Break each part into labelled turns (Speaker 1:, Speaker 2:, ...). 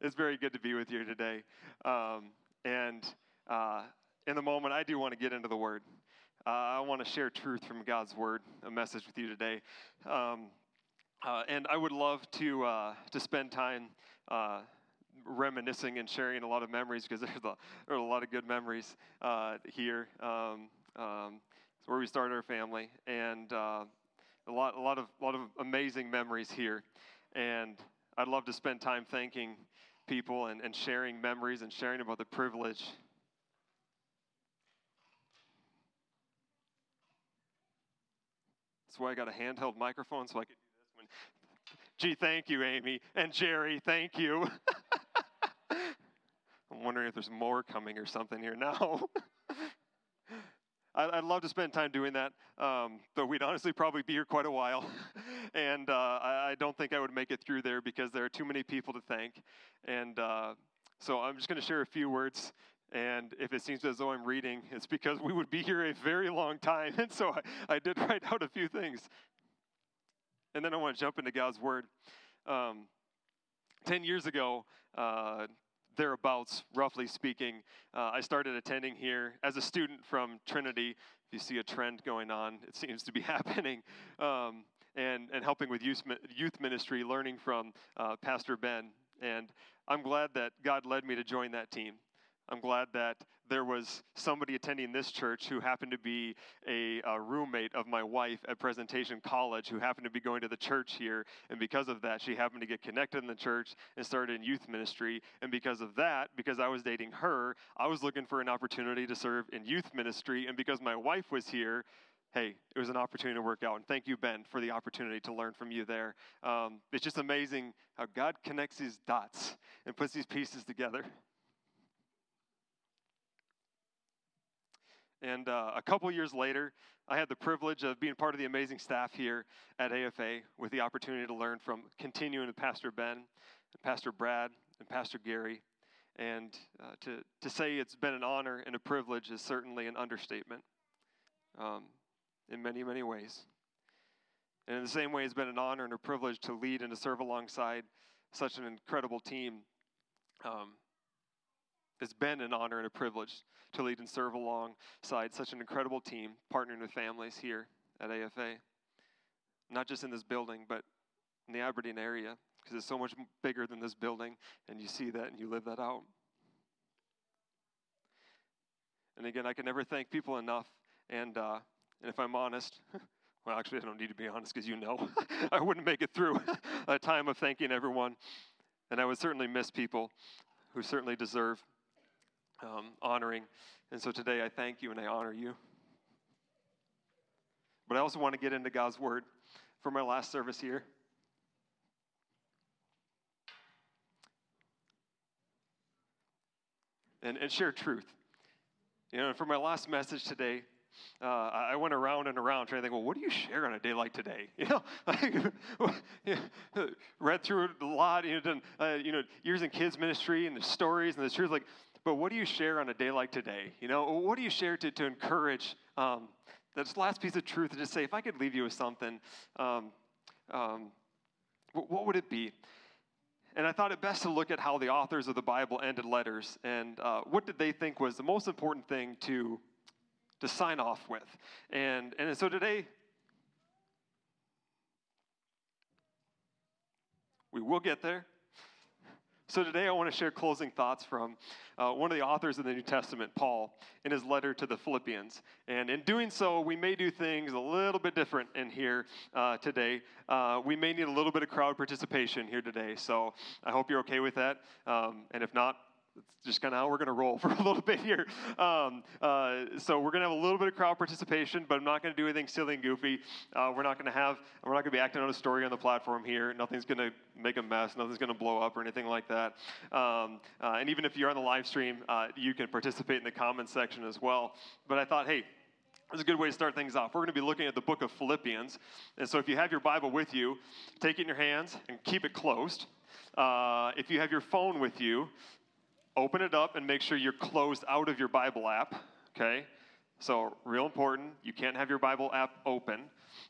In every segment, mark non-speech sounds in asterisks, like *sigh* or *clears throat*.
Speaker 1: it's very good to be with you today. Um, and uh, in the moment, I do want to get into the Word. Uh, I want to share truth from God's Word, a message with you today. Um, uh, and I would love to, uh, to spend time uh, reminiscing and sharing a lot of memories because *laughs* there's a, there are a lot of good memories uh, here. Um, um, it's where we started our family, and a lot, a lot of, lot of amazing memories here. And I'd love to spend time thanking people and, and sharing memories and sharing about the privilege. That's why I got a handheld microphone so I could do this one. Gee, thank you, Amy. And Jerry, thank you. *laughs* I'm wondering if there's more coming or something here now. *laughs* I'd love to spend time doing that, um, but we'd honestly probably be here quite a while. *laughs* and uh, I don't think I would make it through there because there are too many people to thank. And uh, so I'm just going to share a few words. And if it seems as though I'm reading, it's because we would be here a very long time. *laughs* And so I, I did write out a few things. And then I want to jump into God's Word. Um, Ten years ago, uh, thereabouts, roughly speaking. Uh, I started attending here as a student from Trinity. If you see a trend going on, it seems to be *laughs* happening. Um, and, and helping with youth, youth ministry, learning from uh, Pastor Ben. And I'm glad that God led me to join that team. I'm glad that there was somebody attending this church who happened to be a, a, roommate of my wife at Presentation College who happened to be going to the church here. And because of that, she happened to get connected in the church and started in youth ministry. And because of that, because I was dating her, I was looking for an opportunity to serve in youth ministry. And because my wife was here, hey, it was an opportunity to work out. And thank you, Ben, for the opportunity to learn from you there. Um, it's just amazing how God connects these dots and puts these pieces together. And uh, a couple years later, I had the privilege of being part of the amazing staff here at AFA with the opportunity to learn from continuing with Pastor Ben, and Pastor Brad, and Pastor Gary. And uh, to, to say it's been an honor and a privilege is certainly an understatement um, in many, many ways. And in the same way, it's been an honor and a privilege to lead and to serve alongside such an incredible team. Um, it's been an honor and a privilege to lead and serve alongside such an incredible team, partnering with families here at AFA. Not just in this building, but in the Aberdeen area, because it's so much bigger than this building, and you see that and you live that out. And again, I can never thank people enough. And, uh, and if I'm honest, *laughs* well, actually, I don't need to be honest because you know *laughs* I wouldn't make it through *laughs* a time of thanking everyone. And I would certainly miss people who certainly deserve um, honoring. And so today I thank you and I honor you. But I also want to get into God's word for my last service here. And, and share truth. You know, for my last message today, uh, I went around and around trying to think, well, what do you share on a day like today? *laughs* You know, like, *laughs* read through a lot, you know, done, uh, you know, years in kids ministry and the stories and the truth. Like, but what do you share on a day like today? You know, what do you share to, to encourage um, this last piece of truth to just say, if I could leave you with something, um, um, what would it be? And I thought it best to look at how the authors of the Bible ended letters and uh, what did they think was the most important thing to, to sign off with. And, and so today, we will get there. So today I want to share closing thoughts from uh, one of the authors of the New Testament, Paul, in his letter to the Philippians. And in doing so, we may do things a little bit different in here uh, today. Uh, we may need a little bit of crowd participation here today. So I hope you're okay with that. Um, and if not, it's just kind of how we're going to roll *laughs* for a little bit here. Um, uh, so we're going to have a little bit of crowd participation, but I'm not going to do anything silly and goofy. Uh, we're not going to have, we're not going to be acting on a story on the platform here. Nothing's going to make a mess. Nothing's going to blow up or anything like that. Um, uh, and even if you're on the live stream, uh, you can participate in the comments section as well. But I thought, hey, it's a good way to start things off. We're going to be looking at the book of Philippians. And so if you have your Bible with you, take it in your hands and keep it closed. Uh, if you have your phone with you, open it up and make sure you're closed out of your Bible app, okay? So, real important, you can't have your Bible app open,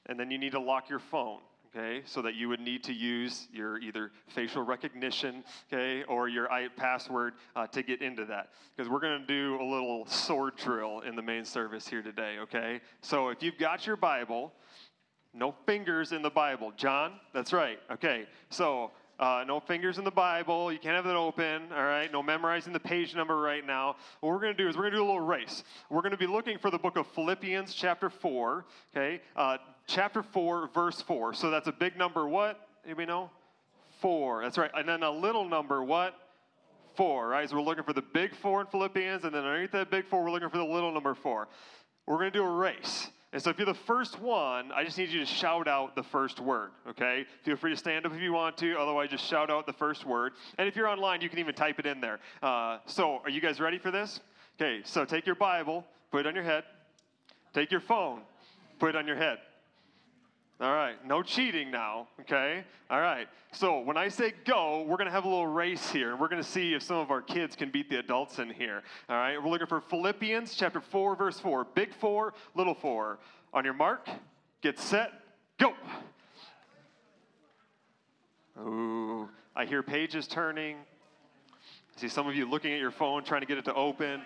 Speaker 1: and then you need to lock your phone, okay, so that you would need to use your either facial recognition, okay, or your password uh, to get into that. Because we're going to do a little sword drill in the main service here today, okay? So if you've got your Bible, no fingers in the Bible. John, that's right, okay. So uh, no fingers in the Bible. You can't have that open, all right? No memorizing the page number right now. What we're going to do is we're going to do a little race. We're going to be looking for the book of Philippians, chapter 4, okay? Uh, chapter 4, verse 4. So that's a big number, what? Anybody know? Four. That's right. And then a little number, what? Four, right? So we're looking for the big four in Philippians, and then underneath that big four, we're looking for the little number four. We're going to do a race. And so if you're the first one, I just need you to shout out the first word, okay? Feel free to stand up if you want to. Otherwise, just shout out the first word. And if you're online, you can even type it in there. Uh, so are you guys ready for this? Okay, so take your Bible, put it on your head. Take your phone, put it on your head. All right, no cheating now, okay? All right, so when I say go, we're gonna have a little race here, and we're gonna see if some of our kids can beat the adults in here. All right, we're looking for Philippians chapter 4, verse 4. Big four, little four. On your mark, get set, go. Ooh, I hear pages turning. I see some of you looking at your phone, trying to get it to open.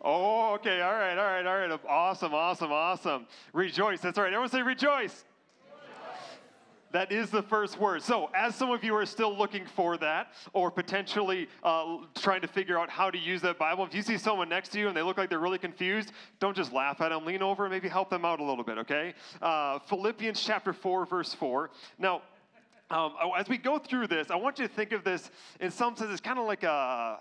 Speaker 1: Oh, okay. All right, all right, all right. Awesome, awesome, awesome. Rejoice. That's right. Everyone say rejoice. That is the first word. So, as some of you are still looking for that, or potentially uh, trying to figure out how to use that Bible, if you see someone next to you and they look like they're really confused, don't just laugh at them. Lean over and maybe help them out a little bit, okay? Uh, Philippians chapter 4, verse 4. Now, um, as we go through this, I want you to think of this in some sense, it's kind of like a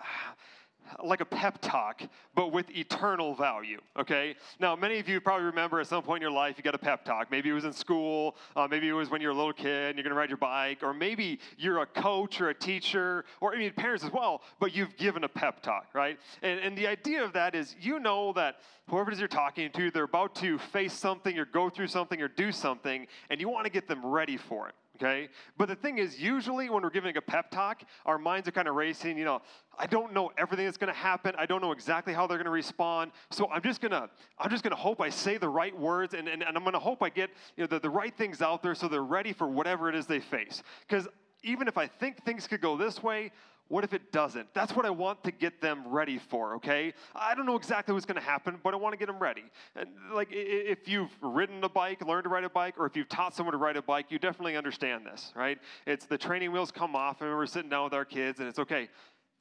Speaker 1: like a pep talk, but with eternal value, okay? Now, many of you probably remember at some point in your life you got a pep talk. Maybe it was in school, uh, maybe it was when you were a little kid and you're gonna ride your bike, or maybe you're a coach or a teacher, or I mean, parents as well, but you've given a pep talk, right? And, and the idea of that is you know that whoever it is you're talking to, they're about to face something or go through something or do something, and you wanna get them ready for it okay? But the thing is, usually when we're giving a pep talk, our minds are kind of racing. You know, I don't know everything that's going to happen. I don't know exactly how they're going to respond. So I'm just to, I'm just to hope I say the right words, and, and, and I'm to hope I get you know, the, the right things out there so they're ready for whatever it is they face. Because even if I think things could go this way, what if it doesn't? That's what I want to get them ready for, okay? I don't know exactly what's going to happen, but I want to get them ready. And like if you've ridden a bike, learned to ride a bike, or if you've taught someone to ride a bike, you definitely understand this, right? It's the training wheels come off, and we're sitting down with our kids, and it's okay.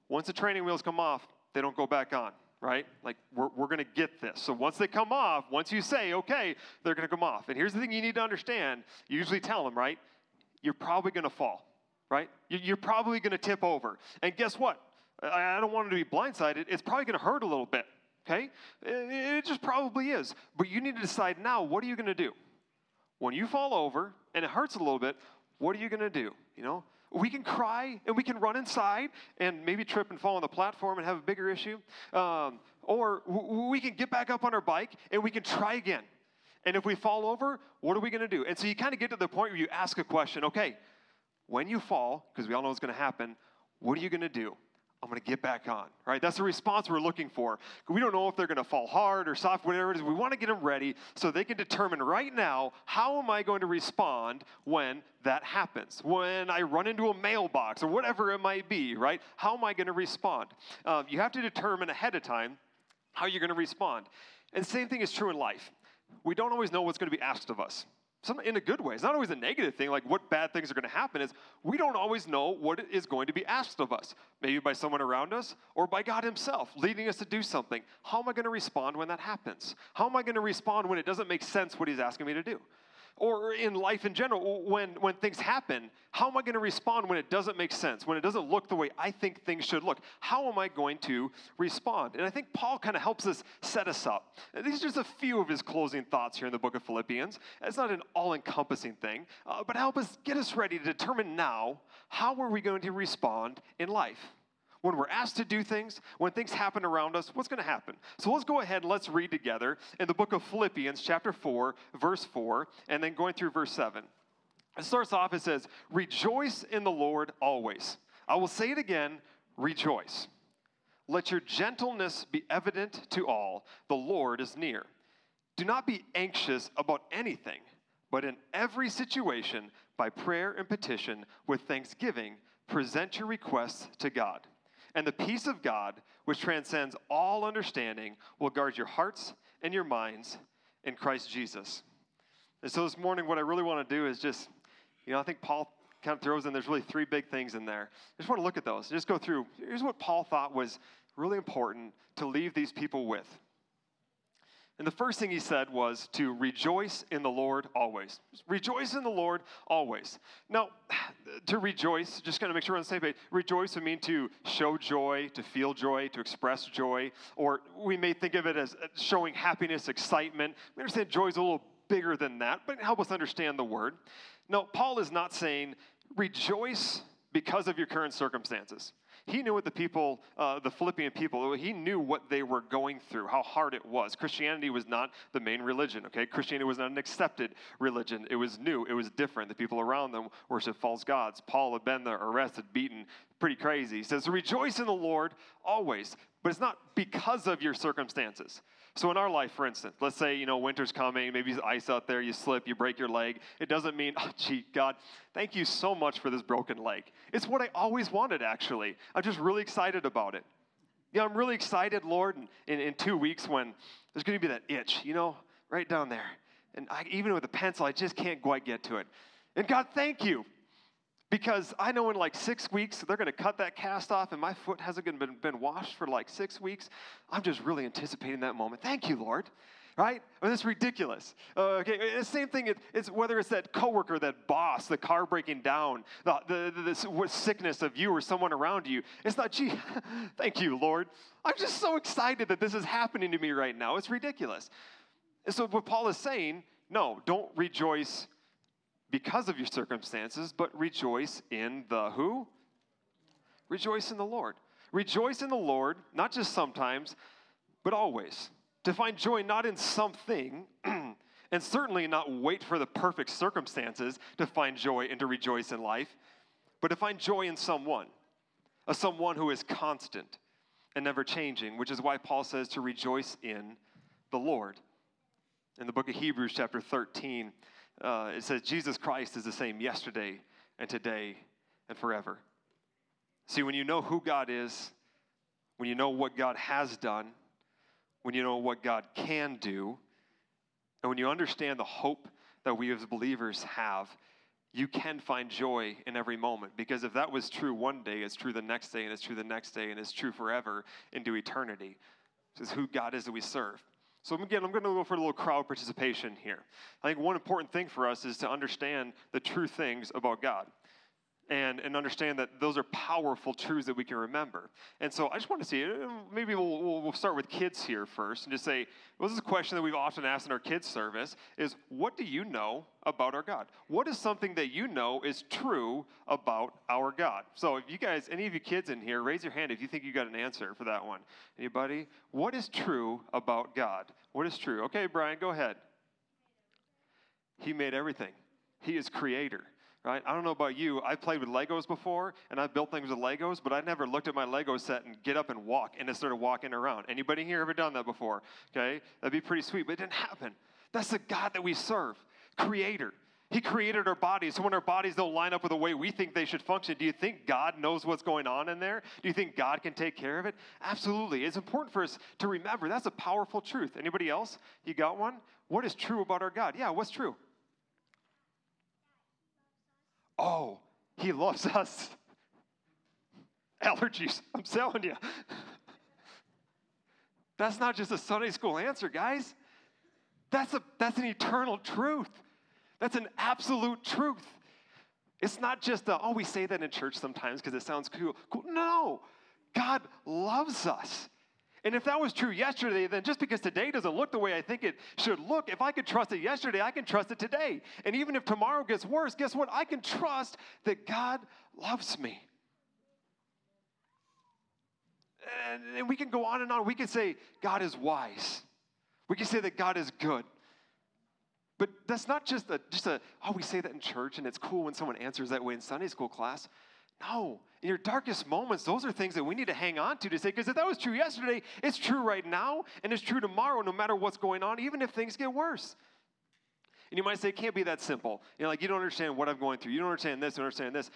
Speaker 1: Once the training wheels come off, they don't go back on, right? Like we're, we're going to get this. So once they come off, once you say, okay, they're going to come off. And here's the thing you need to understand. You usually tell them, right? You're probably going to fall right? You're probably going to tip over. And guess what? I don't want them to be blindsided. It's probably going to hurt a little bit, okay? It just probably is. But you need to decide now what are you going to do? When you fall over and it hurts a little bit, what are you going to do? You know, we can cry and we can run inside and maybe trip and fall on the platform and have a bigger issue. Um, or we can get back up on our bike and we can try again. And if we fall over, what are we going to do? And so you kind of get to the point where you ask a question okay, when you fall, because we all know it's going to happen, what are you going to do? I'm going to get back on, right? That's the response we're looking for. We don't know if they're going to fall hard or soft, whatever it is. We want to get them ready so they can determine right now how am I going to respond when that happens? When I run into a mailbox or whatever it might be, right? How am I going to respond? Um, you have to determine ahead of time how you're going to respond. And the same thing is true in life. We don't always know what's going to be asked of us some, in a good way. It's not always a negative thing, like what bad things are going to happen, is we don't always know what is going to be asked of us, maybe by someone around us or by God Himself leading us to do something. How am I going to respond when that happens? How am I going to respond when it doesn't make sense what He's asking me to do? Or in life in general, when, when things happen, how am I going to respond when it doesn't make sense, when it doesn't look the way I think things should look? How am I going to respond? And I think Paul kind of helps us set us up. These are just a few of his closing thoughts here in the book of Philippians. It's not an all encompassing thing, uh, but help us get us ready to determine now how are we going to respond in life when we're asked to do things, when things happen around us, what's going to happen? So let's go ahead and let's read together in the book of Philippians, chapter 4, verse 4, and then going through verse 7. It starts off, it says, Rejoice in the Lord always. I will say it again, rejoice. Let your gentleness be evident to all. The Lord is near. Do not be anxious about anything, but in every situation, by prayer and petition, with thanksgiving, present your requests to God. And the peace of God, which transcends all understanding, will guard your hearts and your minds in Christ Jesus. And so this morning, what I really want to do is just, you know, I think Paul kind of throws in, there's really three big things in there. I just want to look at those. Just go through. Here's what Paul thought was really important to leave these people with. And the first thing he said was to rejoice in the Lord always. Rejoice in the Lord always. Now, *sighs* to rejoice, just kind of make sure we're on the same page. Rejoice would mean to show joy, to feel joy, to express joy, or we may think of it as uh, showing happiness, excitement. We understand joy is a little bigger than that, but help us understand the word. Now, Paul is not saying rejoice because of your current circumstances. He knew what the people, uh, the Philippian people, he knew what they were going through, how hard it was. Christianity was not the main religion, okay? Christianity was not an accepted religion. It was new, it was different. The people around them worshiped false gods. Paul had been there, arrested, beaten, pretty crazy. He says, Rejoice in the Lord always, but it's not because of your circumstances. So in our life, for instance, let's say, you know, winter's coming, maybe there's ice out there, you slip, you break your leg. It doesn't mean, oh, gee, God, thank you so much for this broken leg. It's what I always wanted, actually. I'm just really excited about it. Yeah, I'm really excited, Lord, in, in, in two weeks when there's going to be that itch, you know, right down there. And I, even with a pencil, I just can't quite get to it. And God, thank you because I know in like six weeks, they're going to cut that cast off, and my foot hasn't been, been washed for like six weeks. I'm just really anticipating that moment. Thank you, Lord. Right? I mean, that's ridiculous. Uh, okay, the same thing. It, it's whether it's that coworker, that boss, the car breaking down, the, the, the, the sickness of you or someone around you. It's not, gee, *laughs* thank you, Lord. I'm just so excited that this is happening to me right now. It's ridiculous. And so, what Paul is saying, no, don't rejoice because of your circumstances, but rejoice in the who? Rejoice in the Lord. Rejoice in the Lord, not just sometimes, but always. To find joy not in something, *clears throat* and certainly not wait for the perfect circumstances to find joy and to rejoice in life, but to find joy in someone, a someone who is constant and never changing, which is why Paul says to rejoice in the Lord. In the book of Hebrews, chapter 13, uh, it says Jesus Christ is the same yesterday and today and forever. See, when you know who God is, when you know what God has done, when you know what God can do, and when you understand the hope that we as believers have, you can find joy in every moment. Because if that was true one day, it's true the next day, and it's true the next day, and it's true forever into eternity. This is who God is that we serve. So again, I'm going to go for a little crowd participation here. I think one important thing for us is to understand the true things about God. And, and understand that those are powerful truths that we can remember. And so I just want to see, uh, maybe we'll, we'll, start with kids here first and just say, well, this is a question that we've often asked in our kids' service is, what do you know about our God? What is something that you know is true about our God? So if you guys, any of you kids in here, raise your hand if you think you got an answer for that one. Anybody? What is true about God? What is true? Okay, Brian, go ahead. He made everything. He is creator right? I don't know about you. I've played with Legos before, and I've built things with Legos, but I never looked at my Lego set and get up and walk and just started walking around. Anybody here ever done that before? Okay, that'd be pretty sweet, but it didn't happen. That's the God that we serve, Creator. He created our bodies. So when our bodies don't line up with the way we think they should function, do you think God knows what's going on in there? Do you think God can take care of it? Absolutely. It's important for us to remember that's a powerful truth. Anybody else? You got one? What is true about our God? Yeah, what's true? Oh, he loves us. *laughs* Allergies, I'm telling you. That's not just a Sunday school answer, guys. That's, a, that's an eternal truth. That's an absolute truth. It's not just a, oh, we say that in church sometimes because it sounds cool. cool. No, God loves us. And if that was true yesterday, then just because today doesn't look the way I think it should look, if I could trust it yesterday, I can trust it today. And even if tomorrow gets worse, guess what? I can trust that God loves me. And, we can go on and on. We can say God is wise. We can say that God is good. But that's not just a, just a, oh, we say that in church and it's cool when someone answers that way in Sunday school class. No. In your darkest moments, those are things that we need to hang on to to say, because if that was true yesterday, it's true right now, and it's true tomorrow, no matter what's going on, even if things get worse. And you might say, it can't be that simple. You know, like, you don't understand what I'm going through. You don't understand this, you don't understand this.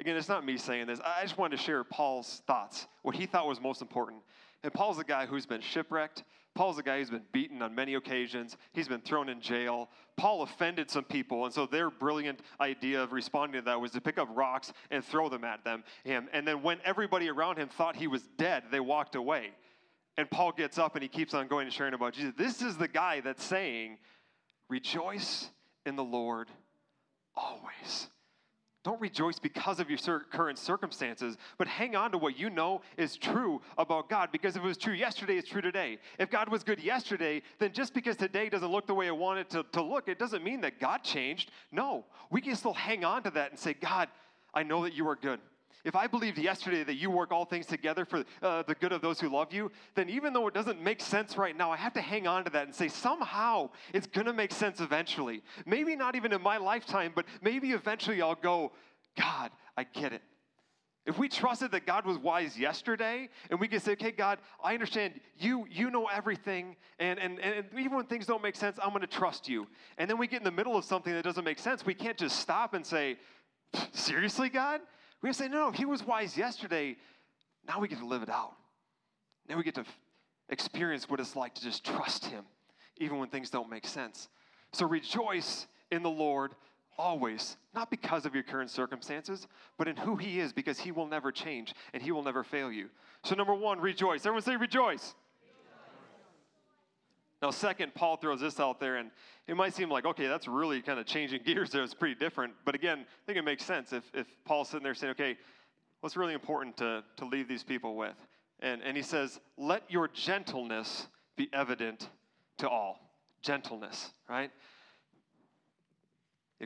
Speaker 1: Again, it's not me saying this. I just wanted to share Paul's thoughts, what he thought was most important. And Paul's a guy who's been shipwrecked. Paul's a guy who's been beaten on many occasions. He's been thrown in jail. Paul offended some people, and so their brilliant idea of responding to that was to pick up rocks and throw them at them. Him. And then when everybody around him thought he was dead, they walked away. And Paul gets up and he keeps on going and sharing about Jesus. This is the guy that's saying, Rejoice in the Lord always. Don't rejoice because of your current circumstances, but hang on to what you know is true about God. Because if it was true yesterday, it's true today. If God was good yesterday, then just because today doesn't look the way I want it to, to look, it doesn't mean that God changed. No, we can still hang on to that and say, God, I know that you are good. If I believed yesterday that you work all things together for uh, the good of those who love you, then even though it doesn't make sense right now, I have to hang on to that and say, somehow it's going to make sense eventually. Maybe not even in my lifetime, but maybe eventually I'll go, God, I get it. If we trusted that God was wise yesterday, and we could say, okay, God, I understand you, you know everything, and, and, and even when things don't make sense, I'm going to trust you. And then we get in the middle of something that doesn't make sense, we can't just stop and say, seriously, God? We say, no, no, he was wise yesterday. Now we get to live it out. Now we get to experience what it's like to just trust him, even when things don't make sense. So rejoice in the Lord always, not because of your current circumstances, but in who he is, because he will never change and he will never fail you. So, number one, rejoice. Everyone say rejoice. Now, second, Paul throws this out there, and it might seem like, okay, that's really kind of changing *laughs* gears there. It's pretty different. But again, I think it makes sense if, if Paul's sitting there saying, okay, what's really important to, to leave these people with? And, and he says, let your gentleness be evident to all. Gentleness, right?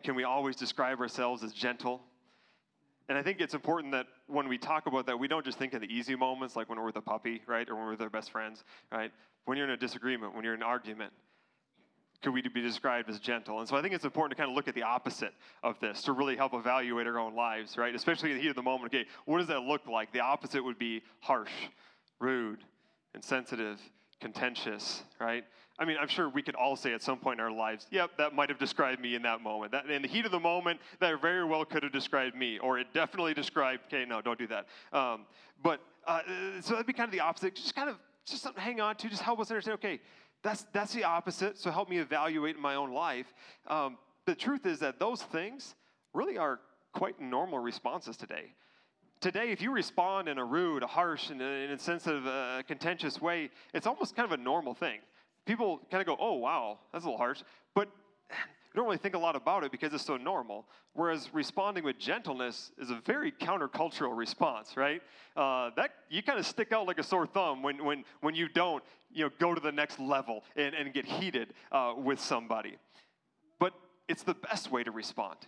Speaker 1: Can we always describe ourselves as gentle? And I think it's important that when we talk about that, we don't just think of the easy moments, like when we're with a puppy, right, or when we're with our best friends, right? When you're in a disagreement, when you're in an argument, could we be described as gentle? And so I think it's important to kind of look at the opposite of this to really help evaluate our own lives, right? Especially in the heat of the moment. Okay, what does that look like? The opposite would be harsh, rude, insensitive, contentious, right? I mean, I'm sure we could all say at some point in our lives, yep, that might have described me in that moment. That, in the heat of the moment, that very well could have described me, or it definitely described, okay, no, don't do that. Um, but uh, so that'd be kind of the opposite. Just kind of just something to hang on to, just help us understand, okay, that's, that's the opposite, so help me evaluate my own life. Um, the truth is that those things really are quite normal responses today. Today, if you respond in a rude, a harsh, and an insensitive, uh, contentious way, it's almost kind of a normal thing. People kind of go, oh, wow, that's a little harsh. But don't really think a lot about it because it's so normal. Whereas responding with gentleness is a very countercultural response, right? Uh, that you kind of stick out like a sore thumb when, when, when you don't, you know, go to the next level and, and get heated uh, with somebody. But it's the best way to respond.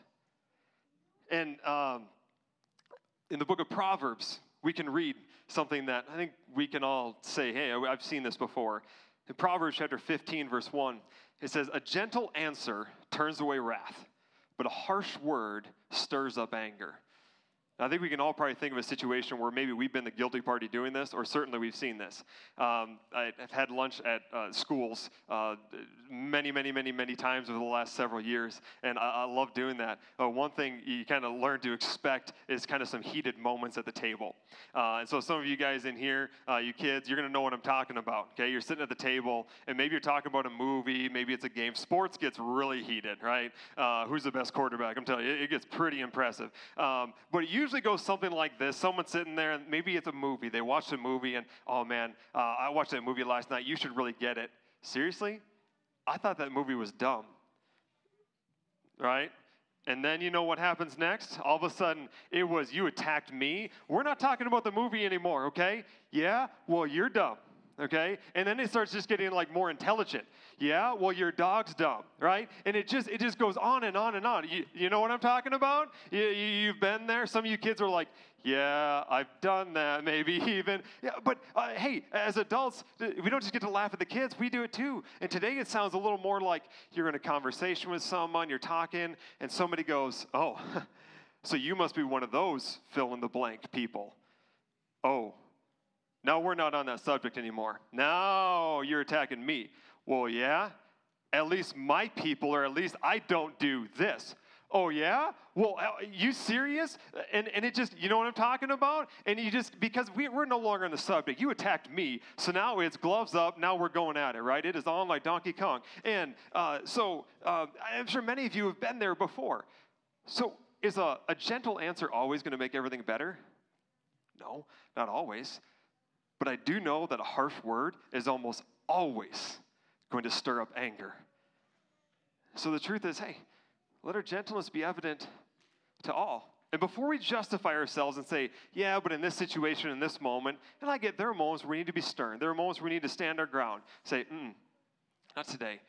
Speaker 1: And um, in the book of Proverbs, we can read something that I think we can all say, hey, I've seen this before. In Proverbs chapter 15, verse 1, it says, A gentle answer turns away wrath, but a harsh word stirs up anger. I think we can all probably think of a situation where maybe we've been the guilty party doing this, or certainly we've seen this. Um, I've had lunch at uh, schools uh, many, many, many, many times over the last several years, and I, I love doing that. Uh, one thing you kind of learn to expect is kind of some heated moments at the table. Uh, and so, some of you guys in here, uh, you kids, you're going to know what I'm talking about. Okay, you're sitting at the table, and maybe you're talking about a movie, maybe it's a game. Sports gets really heated, right? Uh, who's the best quarterback? I'm telling you, it, gets pretty impressive. Um, but it usually goes something like this someone's sitting there, and maybe it's a movie. They watched a movie, and oh man, uh, I watched that movie last night. You should really get it. Seriously? I thought that movie was dumb. Right? And then you know what happens next? All of a sudden, it was you attacked me. We're not talking about the movie anymore, okay? Yeah? Well, you're dumb okay? And then it starts just getting like more intelligent. Yeah, well, your dog's dumb, right? And it just it just goes on and on and on. You, you know what I'm talking about? You, you've been there. Some of you kids are like, yeah, I've done that, maybe *laughs* even. Yeah, but uh, hey, as adults, we don't just get to laugh at the kids, we do it too. And today it sounds a little more like you're in a conversation with someone, you're talking, and somebody goes, oh, *laughs* So you must be one of those fill in the blank people. Oh, now we're not on that subject anymore. Now you're attacking me. Well, yeah, at least my people, or at least I don't do this. Oh, yeah? Well, uh, you serious? And, and it just, you know what I'm talking about? And you just, because we, we're no longer on the subject, you attacked me. So now it's gloves up. Now we're going at it, right? It is on like Donkey Kong. And uh, so uh, I'm sure many of you have been there before. So is a, a gentle answer always going to make everything better? No, not always. But I do know that a harsh word is almost always going to stir up anger. So the truth is, hey, let our gentleness be evident to all. And before we justify ourselves and say, yeah, but in this situation, in this moment, and I get there are moments where we need to be stern. There are moments where we need to stand our ground. Say, mm, not today.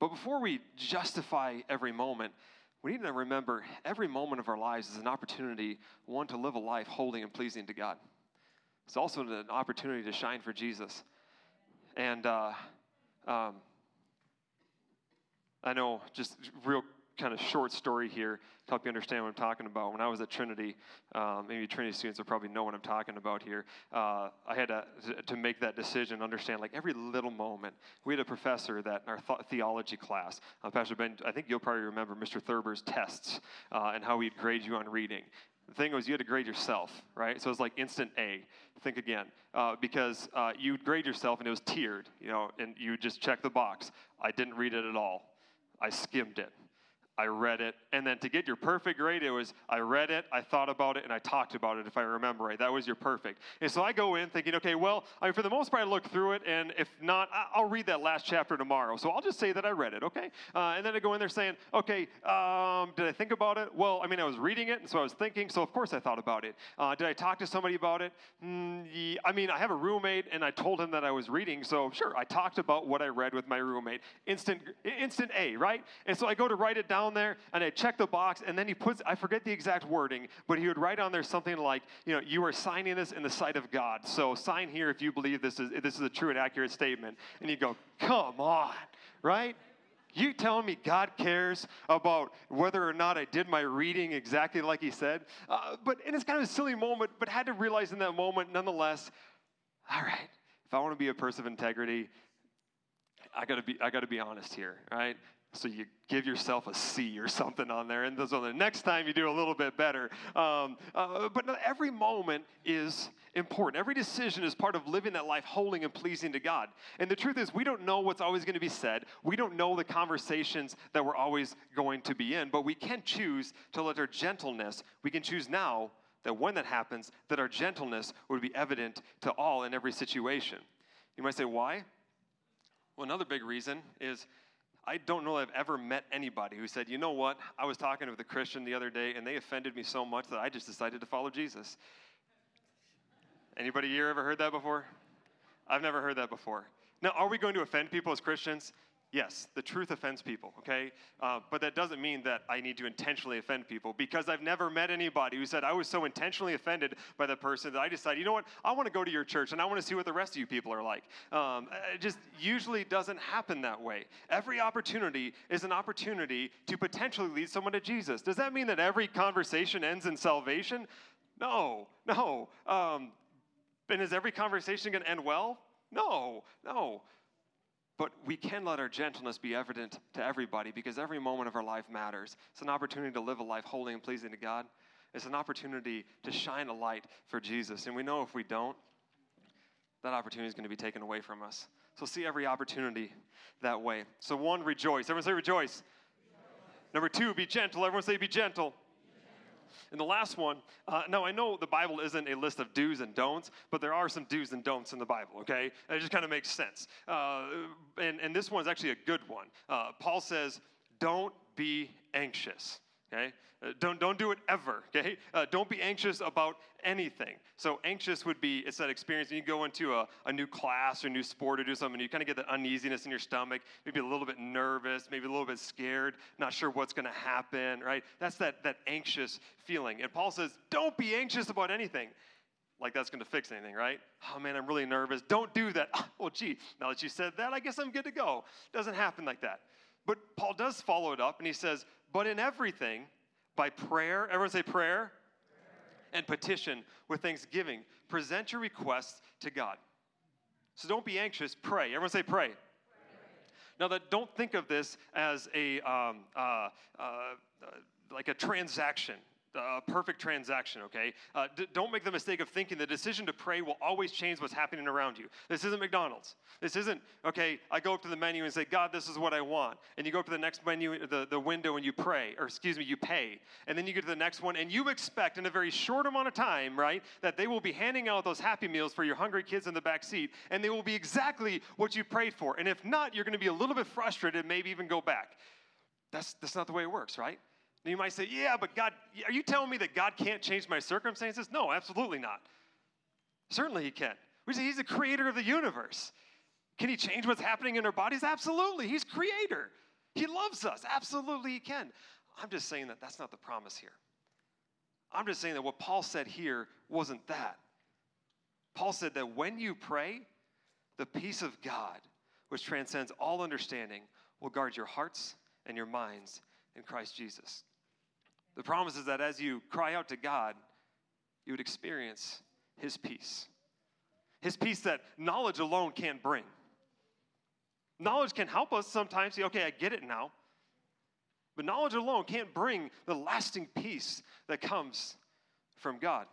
Speaker 1: But before we justify every moment, we need to remember every moment of our lives is an opportunity, one, to live a life holy and pleasing to God. It's also an opportunity to shine for Jesus. And uh, um, I know, just real kind of short story here to help you understand what I'm talking about. When I was at Trinity, um, maybe Trinity students will probably know what I'm talking about here. Uh, I had to, to make that decision, understand like every little moment. We had a professor that in our th- theology class, uh, Pastor Ben, I think you'll probably remember Mr. Thurber's tests uh, and how he'd grade you on reading. The thing was, you had to grade yourself, right? So it was like instant A. Think again, uh, because uh, you'd grade yourself and it was tiered, you know, and you just check the box. I didn't read it at all. I skimmed it. I read it. And then to get your perfect grade, it was I read it, I thought about it, and I talked about it, if I remember right. That was your perfect. And so I go in thinking, okay, well, I mean, for the most part, I look through it, and if not, I'll read that last chapter tomorrow. So I'll just say that I read it, okay? Uh, and then I go in there saying, okay, um, did I think about it? Well, I mean, I was reading it, and so I was thinking, so of course I thought about it. Uh, did I talk to somebody about it? Mm, yeah, I mean, I have a roommate, and I told him that I was reading, so sure, I talked about what I read with my roommate. Instant, instant A, right? And so I go to write it down there, and I check the box, and then he puts, I forget the exact wording, but he would write on there something like, you know, you are signing this in the sight of God. So sign here if you believe this is, this is a true and accurate statement. And you go, come on, right? You telling me God cares about whether or not I did my reading exactly like He said? Uh, but and it's kind of a silly moment, but had to realize in that moment, nonetheless. All right, if I want to be a person of integrity, I gotta be I gotta be honest here, right? So you give yourself a C or something on there, and so the next time you do a little bit better. Um, uh, but every moment is important. Every decision is part of living that life holy and pleasing to God. And the truth is, we don't know what's always going to be said. We don't know the conversations that we're always going to be in, but we can choose to let our gentleness, we can choose now that when that happens, that our gentleness would be evident to all in every situation. You might say, why? Well, another big reason is I don't know I've ever met anybody who said, you know what, I was talking with a Christian the other day and they offended me so much that I just decided to follow Jesus. Anybody here ever heard that before? I've never heard that before. Now, are we going to offend people as Christians? Yes, the truth offends people, okay? Uh, but that doesn't mean that I need to intentionally offend people because I've never met anybody who said, I was so intentionally offended by the person that I decided, you know what, I want to go to your church and I want to see what the rest of you people are like. Um, it just usually doesn't happen that way. Every opportunity is an opportunity to potentially lead someone to Jesus. Does that mean that every conversation ends in salvation? No, no. Um, and is every conversation going to end well? No, no. But we can let our gentleness be evident to everybody because every moment of our life matters. It's an opportunity to live a life holy and pleasing to God. It's an opportunity to shine a light for Jesus. And we know if we don't, that opportunity is going to be taken away from us. So see every opportunity that way. So, one, rejoice. Everyone say rejoice. rejoice. Number two, be gentle. Everyone say be gentle. And the last one, uh, now I know the Bible isn't a list of do's and don'ts, but there are some do's and don'ts in the Bible, okay? And it just kind of makes sense. Uh, and, and this one's actually a good one. Uh, Paul says, don't be anxious. Okay? Uh, don't, don't do it ever, okay? Uh, don't be anxious about anything. So, anxious would be it's that experience when you go into a, a new class or new sport or do something, and you kind of get that uneasiness in your stomach, maybe a little bit nervous, maybe a little bit scared, not sure what's going to happen, right? That's that, that anxious feeling. And Paul says, don't be anxious about anything. Like that's going to fix anything, right? Oh man, I'm really nervous. Don't do that. Oh, *laughs* well, gee, now that you said that, I guess I'm good to go. Doesn't happen like that. But Paul does follow it up and he says, but in everything, By prayer, everyone say prayer, and petition with thanksgiving. Present your requests to God. So don't be anxious, pray. Everyone say pray. Now, that don't think of this as a um, uh, uh, like a transaction a perfect transaction, okay? Uh, d- don't make the mistake of thinking the decision to pray will always change what's happening around you. This isn't McDonald's. This isn't, okay, I go up to the menu and say, God, this is what I want. And you go up to the next menu, the, the window, and you pray, or excuse me, you pay. And then you get to the next one, and you expect in a very short amount of time, right, that they will be handing out those happy meals for your hungry kids in the back seat, and they will be exactly what you prayed for. And if not, you're going to be a little bit frustrated, maybe even go back. That's, that's not the way it works, right? And you might say, Yeah, but God, are you telling me that God can't change my circumstances? No, absolutely not. Certainly He can. We say He's the creator of the universe. Can He change what's happening in our bodies? Absolutely. He's creator. He loves us. Absolutely He can. I'm just saying that that's not the promise here. I'm just saying that what Paul said here wasn't that. Paul said that when you pray, the peace of God, which transcends all understanding, will guard your hearts and your minds in Christ Jesus. The promise is that as you cry out to God, you would experience His peace. His peace that knowledge alone can't bring. Knowledge can help us sometimes say, okay, I get it now. But knowledge alone can't bring the lasting peace that comes from God.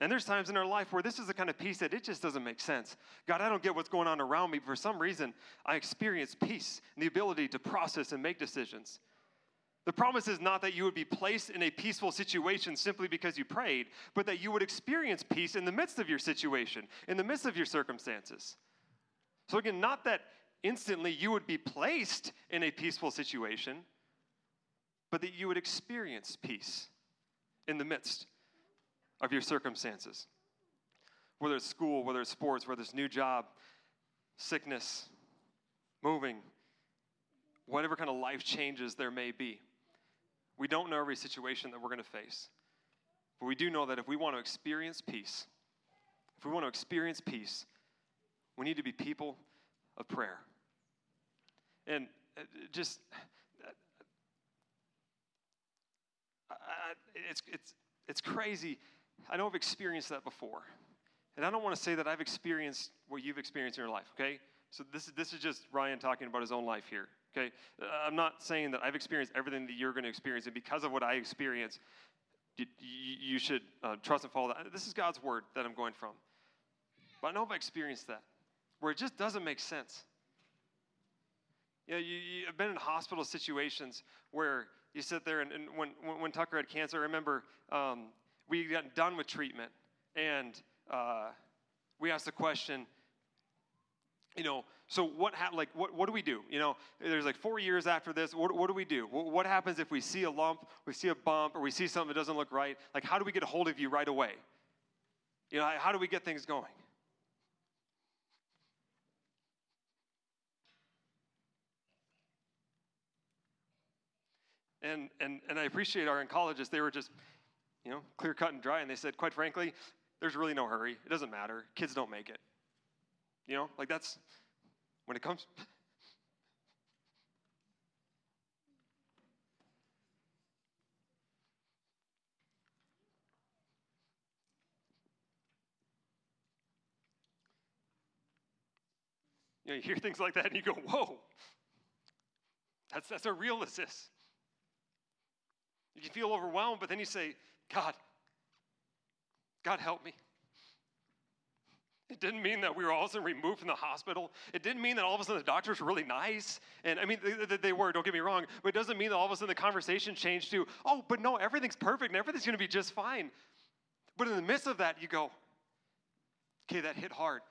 Speaker 1: And there's times in our life where this is the kind of peace that it just doesn't make sense. God, I don't get what's going on around me. But For some reason, I experience peace and the ability to process and make decisions. The promise is not that you would be placed in a peaceful situation simply because you prayed, but that you would experience peace in the midst of your situation, in the midst of your circumstances. So, again, not that instantly you would be placed in a peaceful situation, but that you would experience peace in the midst of your circumstances. Whether it's school, whether it's sports, whether it's new job, sickness, moving, whatever kind of life changes there may be. We don't know every situation that we're going to face. But we do know that if we want to experience peace, if we want to experience peace, we need to be people of prayer. And uh, just, uh, it's, it's, it's crazy. I know I've experienced that before. And I don't want to say that I've experienced what you've experienced in your life, okay? So this is, this is just Ryan talking about his own life here. Okay? I'm not saying that I've experienced everything that you're going to experience, and because of what I experience, you, should uh, trust and follow that. This is God's word that I'm going from. But I know I've experienced that, where it just doesn't make sense. You know, you, you've been in hospital situations where you sit there, and, and when, when Tucker had cancer, I remember um, we got done with treatment, and uh, we asked the question, you know, so what, ha- like, what, what do we do? You know, there's like four years after this. What, what do we do? What, what happens if we see a lump, we see a bump, or we see something that doesn't look right? Like, how do we get a hold of you right away? You know, how do we get things going? And, and, and I appreciate our oncologists. They were just, you know, clear cut and dry. And they said, quite frankly, there's really no hurry. It doesn't matter. Kids don't make it. You know, like that's when it comes. *laughs* You, know, you hear things like that and you go, whoa, that's, that's how real this is. You feel overwhelmed, but then you say, God, God help me. It didn't mean that we were all of a sudden removed from the hospital. It didn't mean that all of a sudden the doctors were really nice. And I mean, they, they, were, don't get me wrong. But it doesn't mean that all of a sudden the conversation changed to, oh, but no, everything's perfect and everything's going to be just fine. But in the midst of that, you go, okay, that hit hard.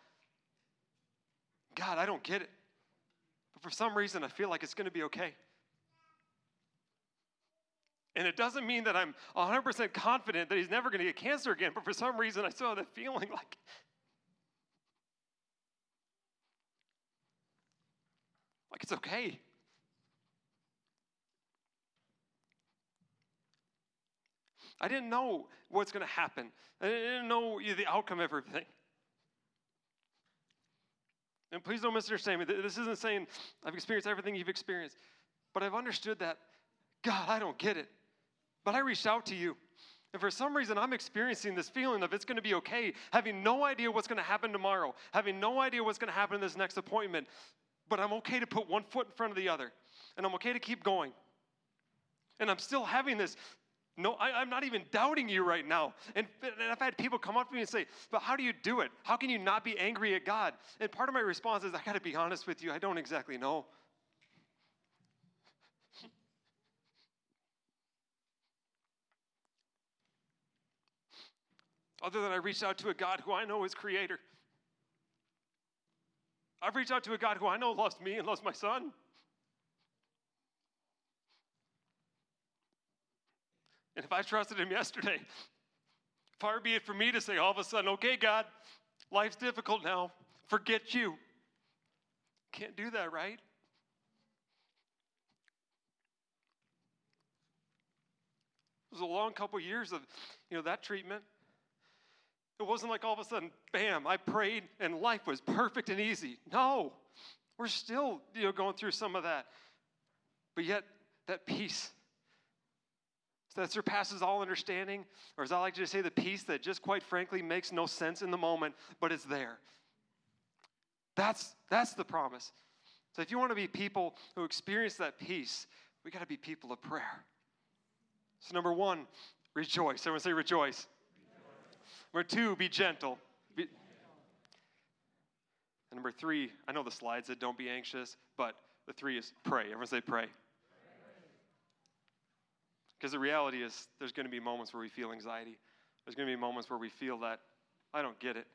Speaker 1: God, I don't get it. But for some reason, I feel like it's going to be okay. And it doesn't mean that I'm 100% confident that he's never going to get cancer again, but for some reason, I still have that feeling like Like it's okay. I didn't know what's going to happen. I didn't know the outcome of everything. And please don't misunderstand me. This isn't saying I've experienced everything you've experienced, but I've understood that, God, I don't get it. But I reached out to you. And for some reason, I'm experiencing this feeling of it's going to be okay, having no idea what's going to happen tomorrow, having no idea what's going to happen in this next appointment. But I'm okay to put one foot in front of the other, and I'm okay to keep going. And I'm still having this. No, I, am not even doubting you right now. And, and I've had people come up to me and say, But how do you do it? How can you not be angry at God? And part of my response is, I got to be honest with you, I don't exactly know. other than I reached out to a God who I know is creator. I've reached out to a God who I know loves me and loves my son. And if I trusted him yesterday, far be it for me to say all of a sudden, okay, God, life's difficult now, forget you. Can't do that, right? It was a long couple years of, you know, that treatment. It wasn't like all of a sudden, bam, I prayed and life was perfect and easy. No, we're still you know, going through some of that. But yet, that peace that surpasses all understanding, or as I like to say, the peace that just quite frankly makes no sense in the moment, but it's there. That's, that's the promise. So if you want to be people who experience that peace, we got to be people of prayer. So, number one, rejoice. Everyone say rejoice. Number two, be gentle. Be... And number three, I know the slide said don't be anxious, but the three is pray. Everyone say pray. Because the reality is, there's going to be moments where we feel anxiety. There's going to be moments where we feel that I don't get it.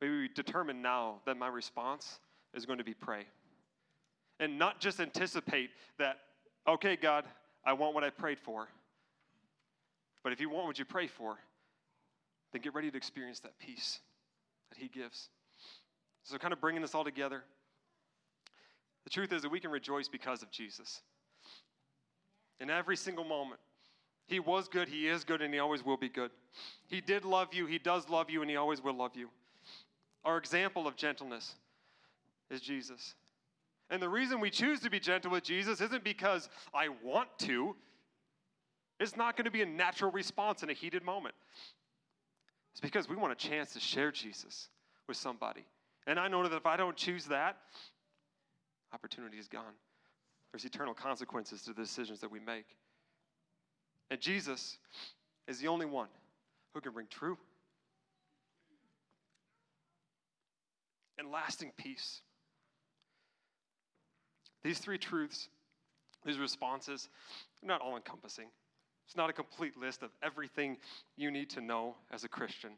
Speaker 1: Maybe we determine now that my response is going to be pray. And not just anticipate that, okay, God, I want what I prayed for. But if you want what you pray for, then get ready to experience that peace that He gives. So, kind of bringing this all together, the truth is that we can rejoice because of Jesus. In every single moment, He was good, He is good, and He always will be good. He did love you, He does love you, and He always will love you. Our example of gentleness is Jesus. And the reason we choose to be gentle with Jesus isn't because I want to. It's not going to be a natural response in a heated moment. It's because we want a chance to share Jesus with somebody. And I know that if I don't choose that, opportunity is gone. There's eternal consequences to the decisions that we make. And Jesus is the only one who can bring true and lasting peace. These three truths, these responses, are not all encompassing. It's not a complete list of everything you need to know as a Christian.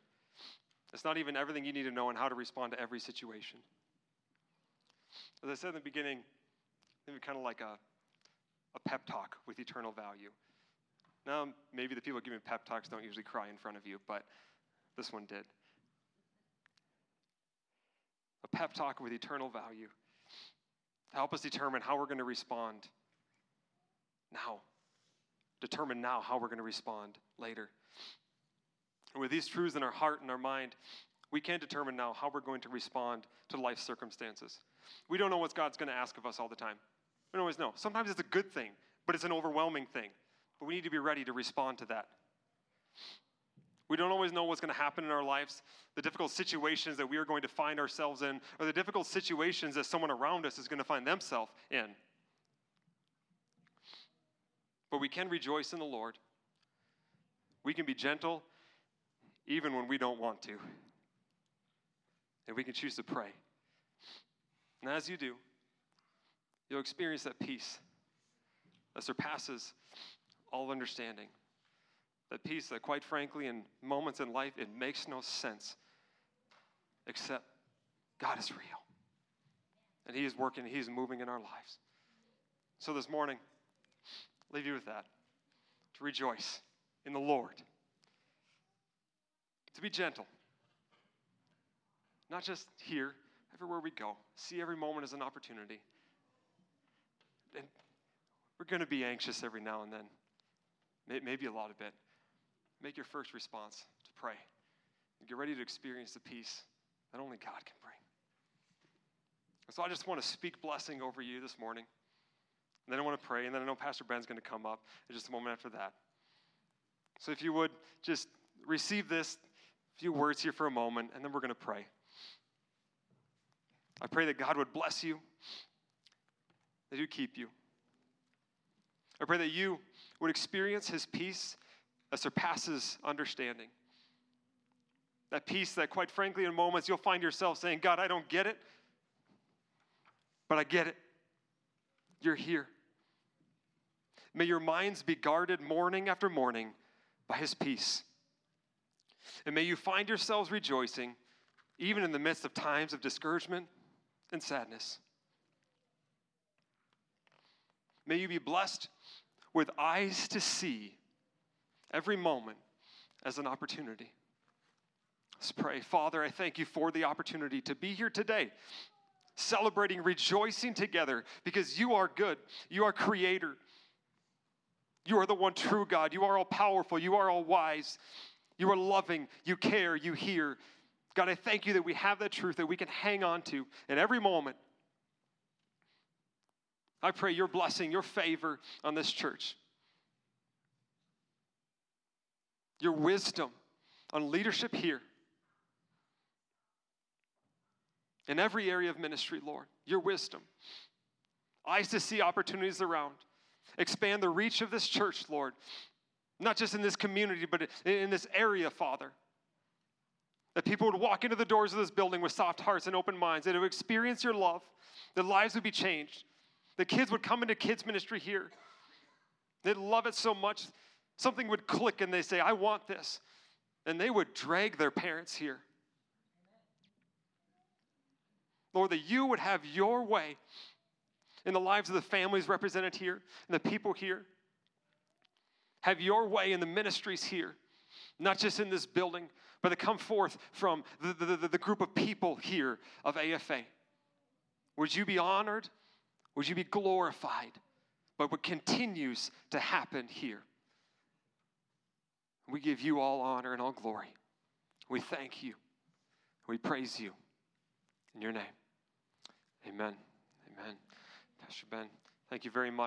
Speaker 1: It's not even everything you need to know on how to respond to every situation. As I said in the beginning, maybe kind of like a, a pep talk with eternal value. Now, maybe the people giving pep talks don't usually cry in front of you, but this one did. A pep talk with eternal value to help us determine how we're going to respond now determine now how we're going to respond later. And with these truths in our heart and our mind, we can determine now how we're going to respond to life circumstances. We don't know what God's going to ask of us all the time. We don't always know. Sometimes it's a good thing, but it's an overwhelming thing. But we need to be ready to respond to that. We don't always know what's going to happen in our lives, the difficult situations that we are going to find ourselves in, or the difficult situations that someone around us is going to find themselves in. But we can rejoice in the Lord. We can be gentle even when we don't want to. And we can choose to pray. And as you do, you'll experience that peace that surpasses all understanding. That peace that, quite frankly, in moments in life, it makes no sense except God is real. And He is working, He is moving in our lives. So this morning, leave you with that to rejoice in the Lord, to be gentle, not just here, everywhere we go. See every moment as an opportunity. And we're going to be anxious every now and then, maybe a lot of it. Make your first response to pray and get ready to experience the peace that only God can bring. So I just want to speak blessing over you this morning And then I want to pray, and then I know Pastor Ben's going to come up in just a moment after that. So if you would just receive this few words here for a moment, and then we're going to pray. I pray that God would bless you, that He would keep you. I pray that you would experience His peace that surpasses understanding. That peace that, quite frankly, in moments you'll find yourself saying, God, I don't get it, but I get it. You're here. May your minds be guarded morning after morning by His peace. And may you find yourselves rejoicing even in the midst of times of discouragement and sadness. May you be blessed with eyes to see every moment as an opportunity. Let's pray. Father, I thank you for the opportunity to be here today, celebrating, rejoicing together because you are good. You are creator. You are the one true God. You are all powerful. You are all wise. You are loving. You care. You hear. God, I thank you that we have that truth that we can hang on to in every moment. I pray your blessing, your favor on this church, your wisdom on leadership here. In every area of ministry, Lord, your wisdom. Eyes to see opportunities around. Expand the reach of this church, Lord. Not just in this community, but in this area, Father. That people would walk into the doors of this building with soft hearts and open minds, that would experience your love, that lives would be changed. The kids would come into kids' ministry here. They'd love it so much, something would click and they say, I want this. And they would drag their parents here. Lord, that you would have your way in the lives of the families represented here and the people here. Have your way in the ministries here, not just in this building, but to come forth from the, the, the, the group of people here of AFA. Would you be honored? Would you be glorified by what continues to happen here? We give you all honor and all glory. We thank you. We praise you. In your name. Amen. Amen. Ben, thank you very much.